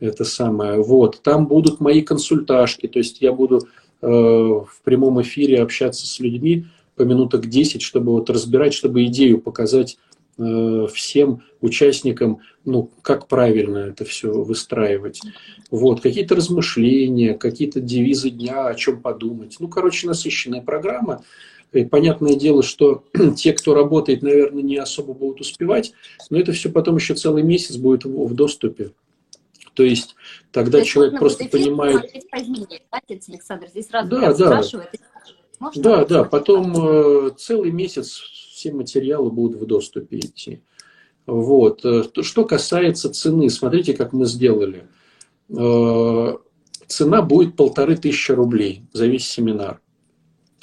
это самое. Вот, там будут мои консультажки, то есть я буду э, в прямом эфире общаться с людьми по минуток 10, чтобы вот разбирать, чтобы идею показать э, всем участникам, ну, как правильно это все выстраивать. Вот, какие-то размышления, какие-то девизы дня, о чем подумать. Ну, короче, насыщенная программа. И понятное дело, что те, кто работает, наверное, не особо будут успевать, но это все потом еще целый месяц будет в, в доступе. То есть тогда То человек просто понимает... Отец Александр, здесь сразу да, да. спрашивает. Можно да, да, потом э, целый месяц все материалы будут в доступе идти. Вот. Э, что касается цены, смотрите, как мы сделали. Э, цена будет полторы тысячи рублей за весь семинар.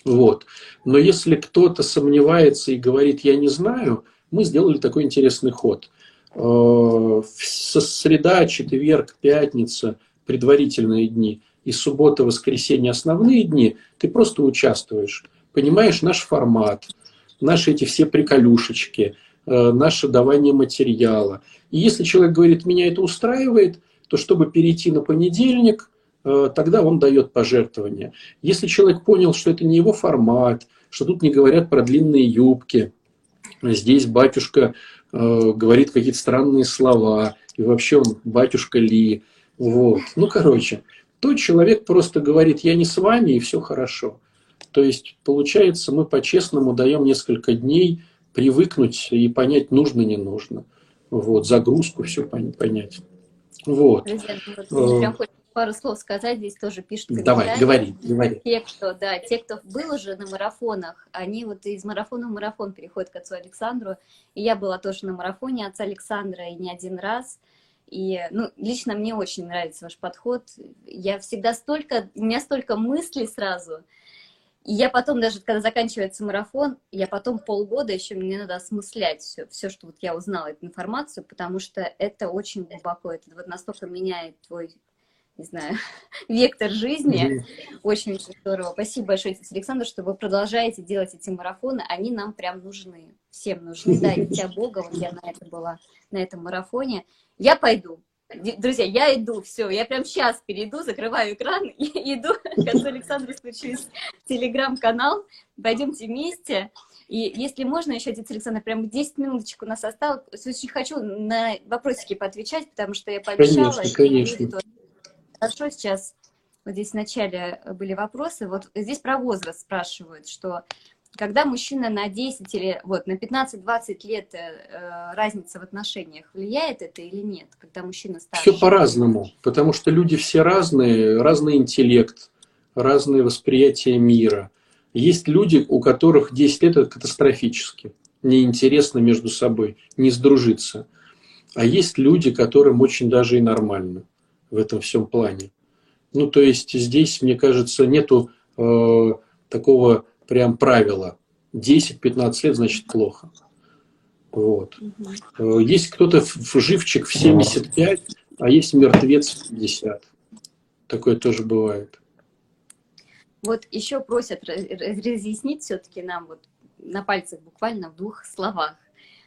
Вот. Но если кто-то сомневается и говорит, я не знаю, мы сделали такой интересный ход. Э, со среда, четверг, пятница, предварительные дни, и суббота, воскресенье, основные дни, ты просто участвуешь. Понимаешь наш формат, наши эти все приколюшечки, э, наше давание материала. И если человек говорит, меня это устраивает, то чтобы перейти на понедельник, тогда он дает пожертвование. Если человек понял, что это не его формат, что тут не говорят про длинные юбки, здесь батюшка э, говорит какие-то странные слова, и вообще он батюшка ли, вот. Ну, короче, тот человек просто говорит, я не с вами, и все хорошо. То есть, получается, мы по-честному даем несколько дней привыкнуть и понять, нужно, не нужно. Вот, загрузку все понять. Вот. Друзья, ну, вот, пару слов сказать, здесь тоже пишут Давай, говори, говори. Те, кто, да, те, кто был уже на марафонах, они вот из марафона в марафон переходят к отцу Александру. И я была тоже на марафоне отца Александра и не один раз. И, ну, лично мне очень нравится ваш подход. Я всегда столько, у меня столько мыслей сразу. И я потом, даже когда заканчивается марафон, я потом полгода еще мне надо осмыслять все, все, что вот я узнала, эту информацию, потому что это очень глубоко, это вот настолько меняет твой не знаю, вектор жизни. Очень-очень здорово. Спасибо большое, Александр, что вы продолжаете делать эти марафоны. Они нам прям нужны. Всем нужны. Да, дитя Бога. Вот я на это была, на этом марафоне. Я пойду. Друзья, я иду, все, я прям сейчас перейду, закрываю экран и иду к отцу Александру, в телеграм-канал, пойдемте вместе. И если можно, еще, отец Александр, прям 10 минуточек у нас осталось. Очень хочу на вопросики поотвечать, потому что я пообещала. Конечно, конечно. Хорошо, сейчас вот здесь в начале были вопросы. Вот здесь про возраст спрашивают, что когда мужчина на 10 или вот на 15-20 лет э, разница в отношениях, влияет это или нет, когда мужчина старше? Все по-разному, потому что люди все разные, разный интеллект, разное восприятие мира. Есть люди, у которых 10 лет это катастрофически, неинтересно между собой, не сдружиться. а есть люди, которым очень даже и нормально в этом всем плане. Ну, то есть здесь, мне кажется, нету э, такого прям правила. 10-15 лет значит плохо. Вот. Угу. Есть кто-то живчик в 75, а есть мертвец в 50. Такое тоже бывает. Вот еще просят разъяснить все-таки нам вот на пальцах буквально в двух словах.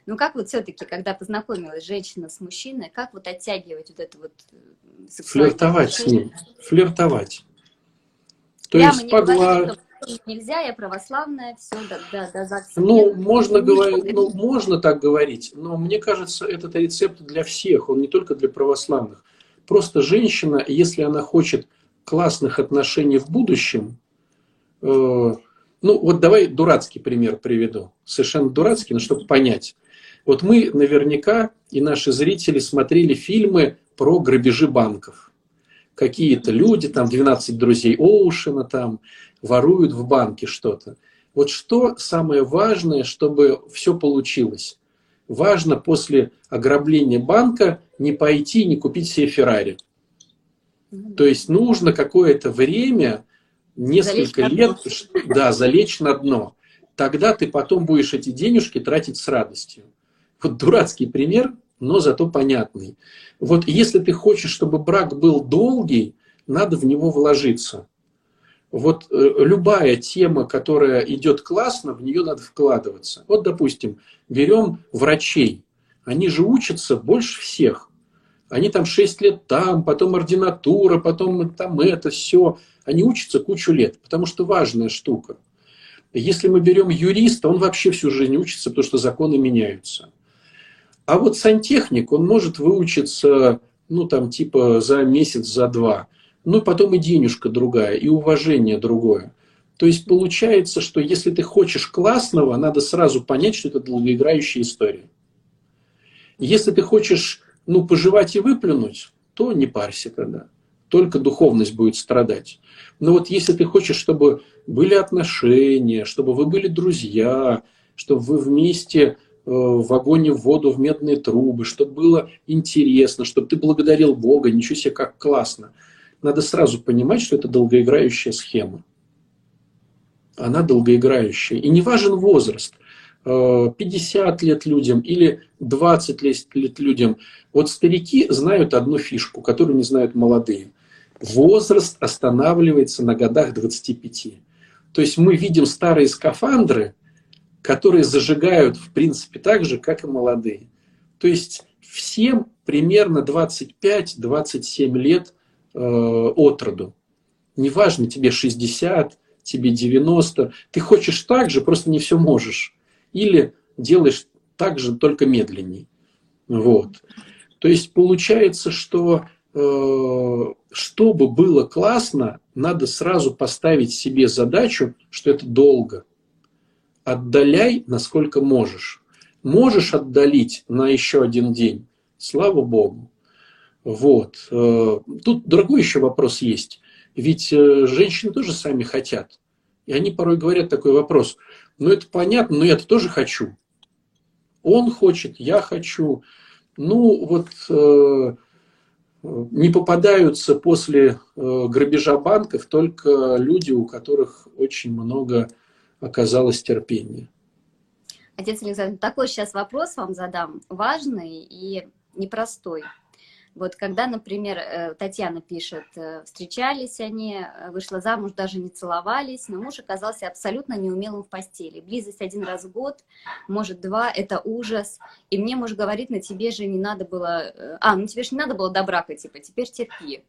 Ну как вот все-таки, когда познакомилась женщина с мужчиной, как вот оттягивать вот это вот э, Флиртовать с ним, флиртовать. То Прямо есть погла нельзя, я православная, все, да, да, да, ЗАГС. Ну, можно говорить, ну, можно так говорить, но мне кажется, этот рецепт для всех, он не только для православных. Просто женщина, если она хочет классных отношений в будущем, э, ну, вот давай дурацкий пример приведу. Совершенно дурацкий, но чтобы понять. Вот мы наверняка и наши зрители смотрели фильмы про грабежи банков. Какие-то люди, там 12 друзей Оушена, там воруют в банке что-то. Вот что самое важное, чтобы все получилось? Важно после ограбления банка не пойти, не купить себе Феррари. То есть нужно какое-то время, несколько лет, да, залечь на дно. Тогда ты потом будешь эти денежки тратить с радостью. Вот дурацкий пример, но зато понятный. Вот если ты хочешь, чтобы брак был долгий, надо в него вложиться. Вот э, любая тема, которая идет классно, в нее надо вкладываться. Вот, допустим, берем врачей. Они же учатся больше всех. Они там 6 лет там, потом ординатура, потом там это, все. Они учатся кучу лет, потому что важная штука. Если мы берем юриста, он вообще всю жизнь учится, потому что законы меняются. А вот сантехник, он может выучиться, ну, там, типа за месяц, за два. Ну, потом и денежка другая, и уважение другое. То есть получается, что если ты хочешь классного, надо сразу понять, что это долгоиграющая история. Если ты хочешь, ну, пожевать и выплюнуть, то не парься тогда. Только духовность будет страдать. Но вот если ты хочешь, чтобы были отношения, чтобы вы были друзья, чтобы вы вместе в огонь, в воду, в медные трубы, чтобы было интересно, чтобы ты благодарил Бога, ничего себе, как классно – надо сразу понимать, что это долгоиграющая схема. Она долгоиграющая. И не важен возраст. 50 э, лет людям или 20 лет людям. Вот старики знают одну фишку, которую не знают молодые. Возраст останавливается на годах 25. То есть мы видим старые скафандры, которые зажигают, в принципе, так же, как и молодые. То есть всем примерно 25-27 лет э, от роду. Неважно, тебе 60, тебе 90, ты хочешь так же, просто не все можешь. Или делаешь так же, только медленней. Вот. То есть получается, что э, чтобы было классно, надо сразу поставить себе задачу, что это долго. Отдаляй, насколько можешь. Можешь отдалить на еще один день, слава Богу. Вот. Э, тут другой еще вопрос есть. Ведь э, женщины тоже сами хотят. И они порой говорят такой вопрос. Ну, это понятно, но я-то тоже хочу. Он хочет, я хочу. Ну, вот э, не попадаются после грабежа банков только люди, у которых очень много оказалось терпения. Отец Александр, такой сейчас вопрос вам задам, важный и непростой. Вот когда, например, э, Татьяна пишет, э, встречались они, э, вышла замуж, даже не целовались, но муж оказался абсолютно неумелым в постели. Близость один раз в год, может два, это ужас. И мне муж говорит, на тебе же не надо было... А, ну тебе же не надо было до брака, типа, теперь терпи.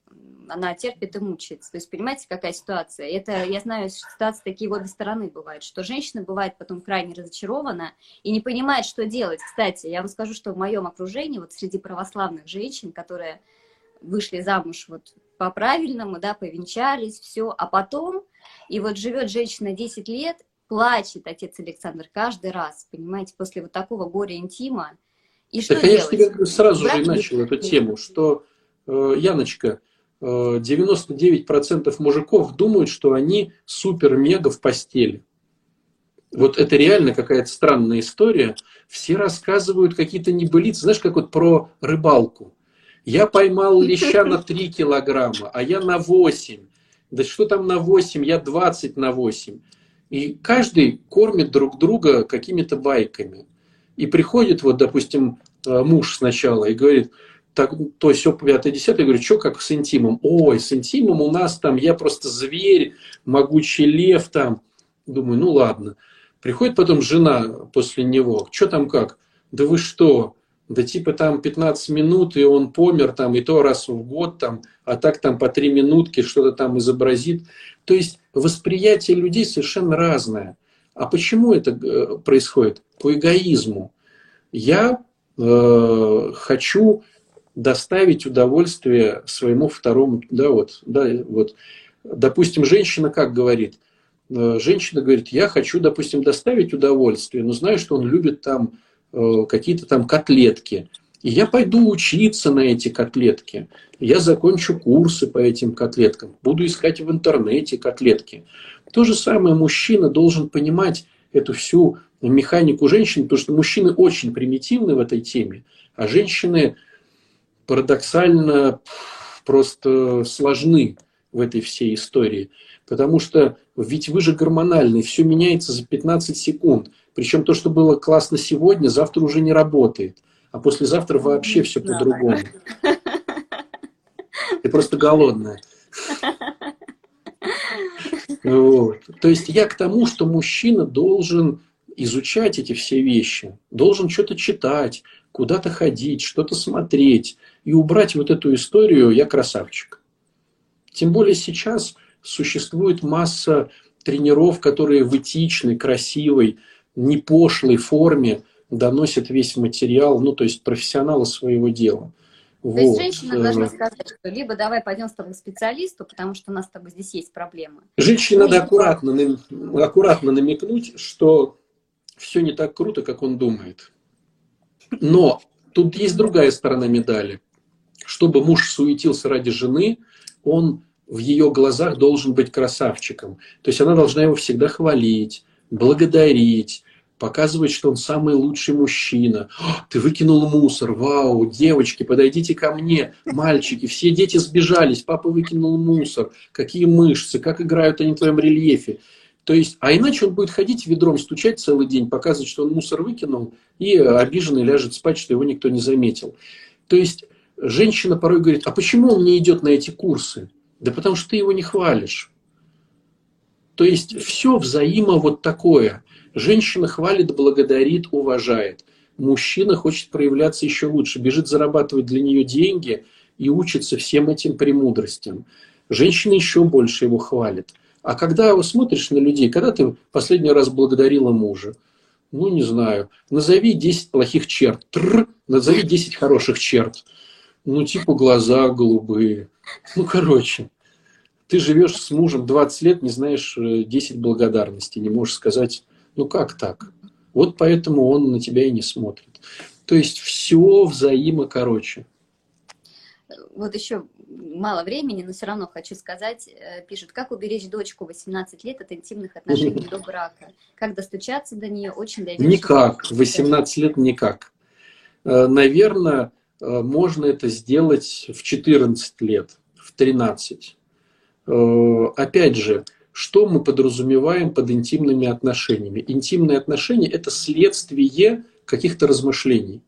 Она терпит и мучается. То есть, понимаете, какая ситуация? Это, я знаю, ситуации такие в обе стороны бывают, что женщина бывает потом крайне разочарована и не понимает, что делать. Кстати, я вам скажу, что в моем окружении, вот среди православных женщин, которые которые вышли замуж вот по-правильному, да, повенчались, все, а потом, и вот живет женщина 10 лет, плачет отец Александр каждый раз, понимаете, после вот такого горя интима. И что так, делать? я тебе сразу Брать же начал эту тему, что, э, Яночка, 99% э, мужиков думают, что они супер-мега в постели. Вот это реально какая-то странная история. Все рассказывают какие-то небылицы. Знаешь, как вот про рыбалку. Я поймал леща на 3 килограмма, а я на 8. Да что там на 8, я 20 на 8. И каждый кормит друг друга какими-то байками. И приходит, вот, допустим, э, муж сначала и говорит, так, то все, 5 10 я говорю, что как с интимом? Ой, с интимом у нас там, я просто зверь, могучий лев там. Думаю, ну ладно. Приходит потом жена после него, что там как? Да вы что? Да типа там 15 минут, и он помер там, и то раз в год там, а так там по 3 минутки что-то там изобразит. То есть восприятие людей совершенно разное. А почему это э, происходит? По эгоизму. Я э, хочу доставить удовольствие своему второму, да, вот, да, вот. Допустим, женщина как говорит? Э, женщина говорит, я хочу, допустим, доставить удовольствие, но знаю, что он любит там какие-то там котлетки. И я пойду учиться на эти котлетки. Я закончу курсы по этим котлеткам. Буду искать в интернете котлетки. То же самое мужчина должен понимать эту всю механику женщин, потому что мужчины очень примитивны в этой теме, а женщины парадоксально просто сложны в этой всей истории. Потому что ведь вы же гормональный, все меняется за 15 секунд. Причем то, что было классно сегодня, завтра уже не работает. А послезавтра вообще все по-другому. Ты просто голодная. Вот. То есть я к тому, что мужчина должен изучать эти все вещи, должен что-то читать, куда-то ходить, что-то смотреть и убрать вот эту историю «я красавчик». Тем более сейчас существует масса тренеров, которые в этичной, красивой, не пошлой форме доносят весь материал, ну, то есть профессионалы своего дела. То вот. есть женщина должна сказать, что либо давай пойдем с тобой к специалисту, потому что у нас с тобой здесь есть проблемы. Женщине надо аккуратно, аккуратно намекнуть, что все не так круто, как он думает. Но тут есть другая сторона медали. Чтобы муж суетился ради жены, он в ее глазах должен быть красавчиком. То есть она должна его всегда хвалить, благодарить, показывать, что он самый лучший мужчина. Ты выкинул мусор, вау, девочки, подойдите ко мне, мальчики, все дети сбежались, папа выкинул мусор, какие мышцы, как играют они в твоем рельефе. То есть, а иначе он будет ходить ведром, стучать целый день, показывать, что он мусор выкинул, и обиженный ляжет спать, что его никто не заметил. То есть, женщина порой говорит, а почему он не идет на эти курсы? Да потому что ты его не хвалишь. То есть, все взаимо вот такое – Женщина хвалит, благодарит, уважает. Мужчина хочет проявляться еще лучше, бежит зарабатывать для нее деньги и учится всем этим премудростям. Женщина еще больше его хвалит. А когда вы смотришь на людей, когда ты последний раз благодарила мужа? Ну, не знаю. Назови 10 плохих черт. Тррр, назови 10 хороших черт. Ну, типа глаза голубые. Ну, короче. Ты живешь с мужем 20 лет, не знаешь 10 э, благодарностей, не можешь сказать ну как так? Вот поэтому он на тебя и не смотрит. То есть все взаимо короче. Вот еще мало времени, но все равно хочу сказать, э, пишут, как уберечь дочку 18 лет от интимных отношений до брака? Как достучаться до нее? Очень доверчиво. Никак. 18 лет никак. Э, Наверное, э, можно это сделать в 14 лет, в 13. Опять же, что мы подразумеваем под интимными отношениями? Интимные отношения – это следствие каких-то размышлений.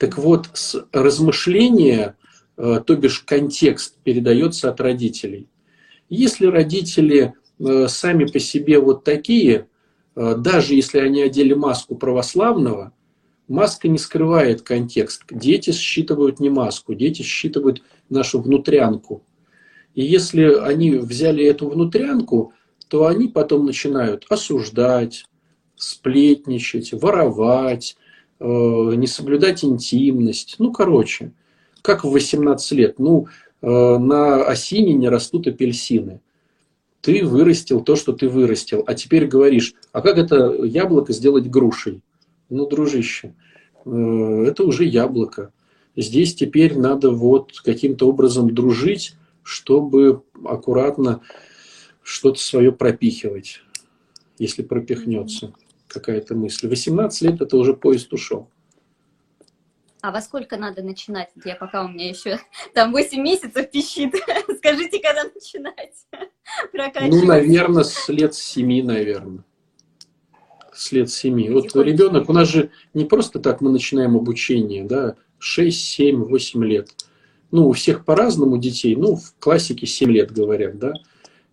Так вот, размышления, э, то бишь контекст, передается от родителей. Если родители э, сами по себе вот такие, э, даже если они одели маску православного, маска не скрывает контекст. Дети считывают не маску, дети считывают нашу внутрянку – и если они взяли эту внутрянку, то они потом начинают осуждать, сплетничать, воровать, э, не соблюдать интимность. Ну, короче, как в 18 лет. Ну, э, на осине не растут апельсины. Ты вырастил то, что ты вырастил. А теперь говоришь, а как это яблоко сделать грушей? Ну, дружище, э, это уже яблоко. Здесь теперь надо вот каким-то образом дружить, чтобы аккуратно что-то свое пропихивать. если пропихнется какая-то мысль. 18 лет это уже поезд ушел. А во сколько надо начинать? Я пока у меня еще там 8 месяцев пищит. Скажите, когда начинать Ну, наверное, с лет 7, наверное. С лет 7. Вот ребенок, у нас же не просто так мы начинаем обучение, да, 6, 7, 8 лет. Ну, у всех по-разному детей, ну, в классике 7 лет говорят, да.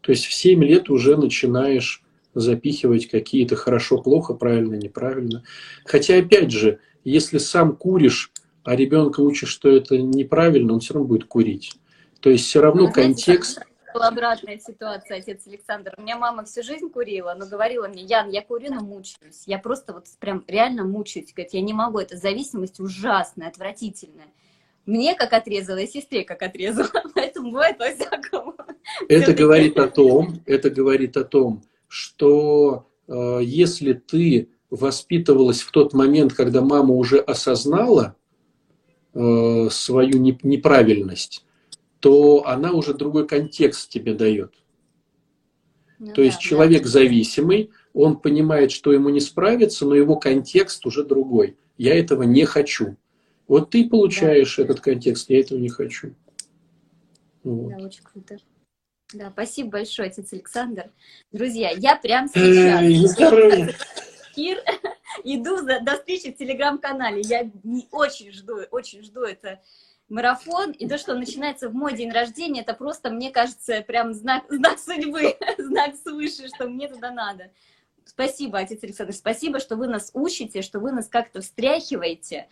То есть в 7 лет уже начинаешь запихивать какие-то хорошо, плохо, правильно, неправильно. Хотя, опять же, если сам куришь, а ребенка учишь, что это неправильно, он все равно будет курить. То есть все равно ну, контекст... Знаете, была обратная ситуация, отец Александр. У меня мама всю жизнь курила, но говорила мне, Ян, я курю, но мучаюсь. Я просто вот прям реально мучаюсь. Говорит, я не могу, эта зависимость ужасная, отвратительная. Мне как отрезала, и сестре как отрезала. Поэтому бывает по-всякому. Это говорит о том, это говорит о том, что э, если ты воспитывалась в тот момент, когда мама уже осознала э, свою не, неправильность, то она уже другой контекст тебе дает. Ну, то да, есть человек да. зависимый, он понимает, что ему не справиться, но его контекст уже другой. Я этого не хочу. Вот ты получаешь да. этот контекст, я этого не хочу. Вот. Да, очень круто. Да, спасибо большое, отец Александр. Друзья, я прям сейчас... Кир, иду за, до встречи в телеграм-канале. Я не, очень жду, очень жду это марафон. И то, что начинается в мой день рождения, это просто, мне кажется, прям знак, знак судьбы, знак свыше, что мне туда надо. Спасибо, отец Александр, спасибо, что вы нас учите, что вы нас как-то встряхиваете.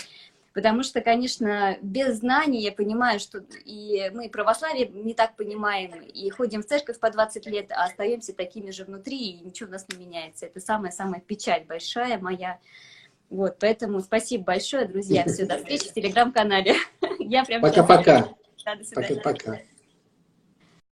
Потому что, конечно, без знаний я понимаю, что и мы православие не так понимаем, и ходим в церковь по 20 лет, а остаемся такими же внутри, и ничего у нас не меняется. Это самая-самая печаль большая моя. Вот, поэтому спасибо большое, друзья. Все, до встречи в телеграм-канале. Я прям... Пока-пока. Пока-пока.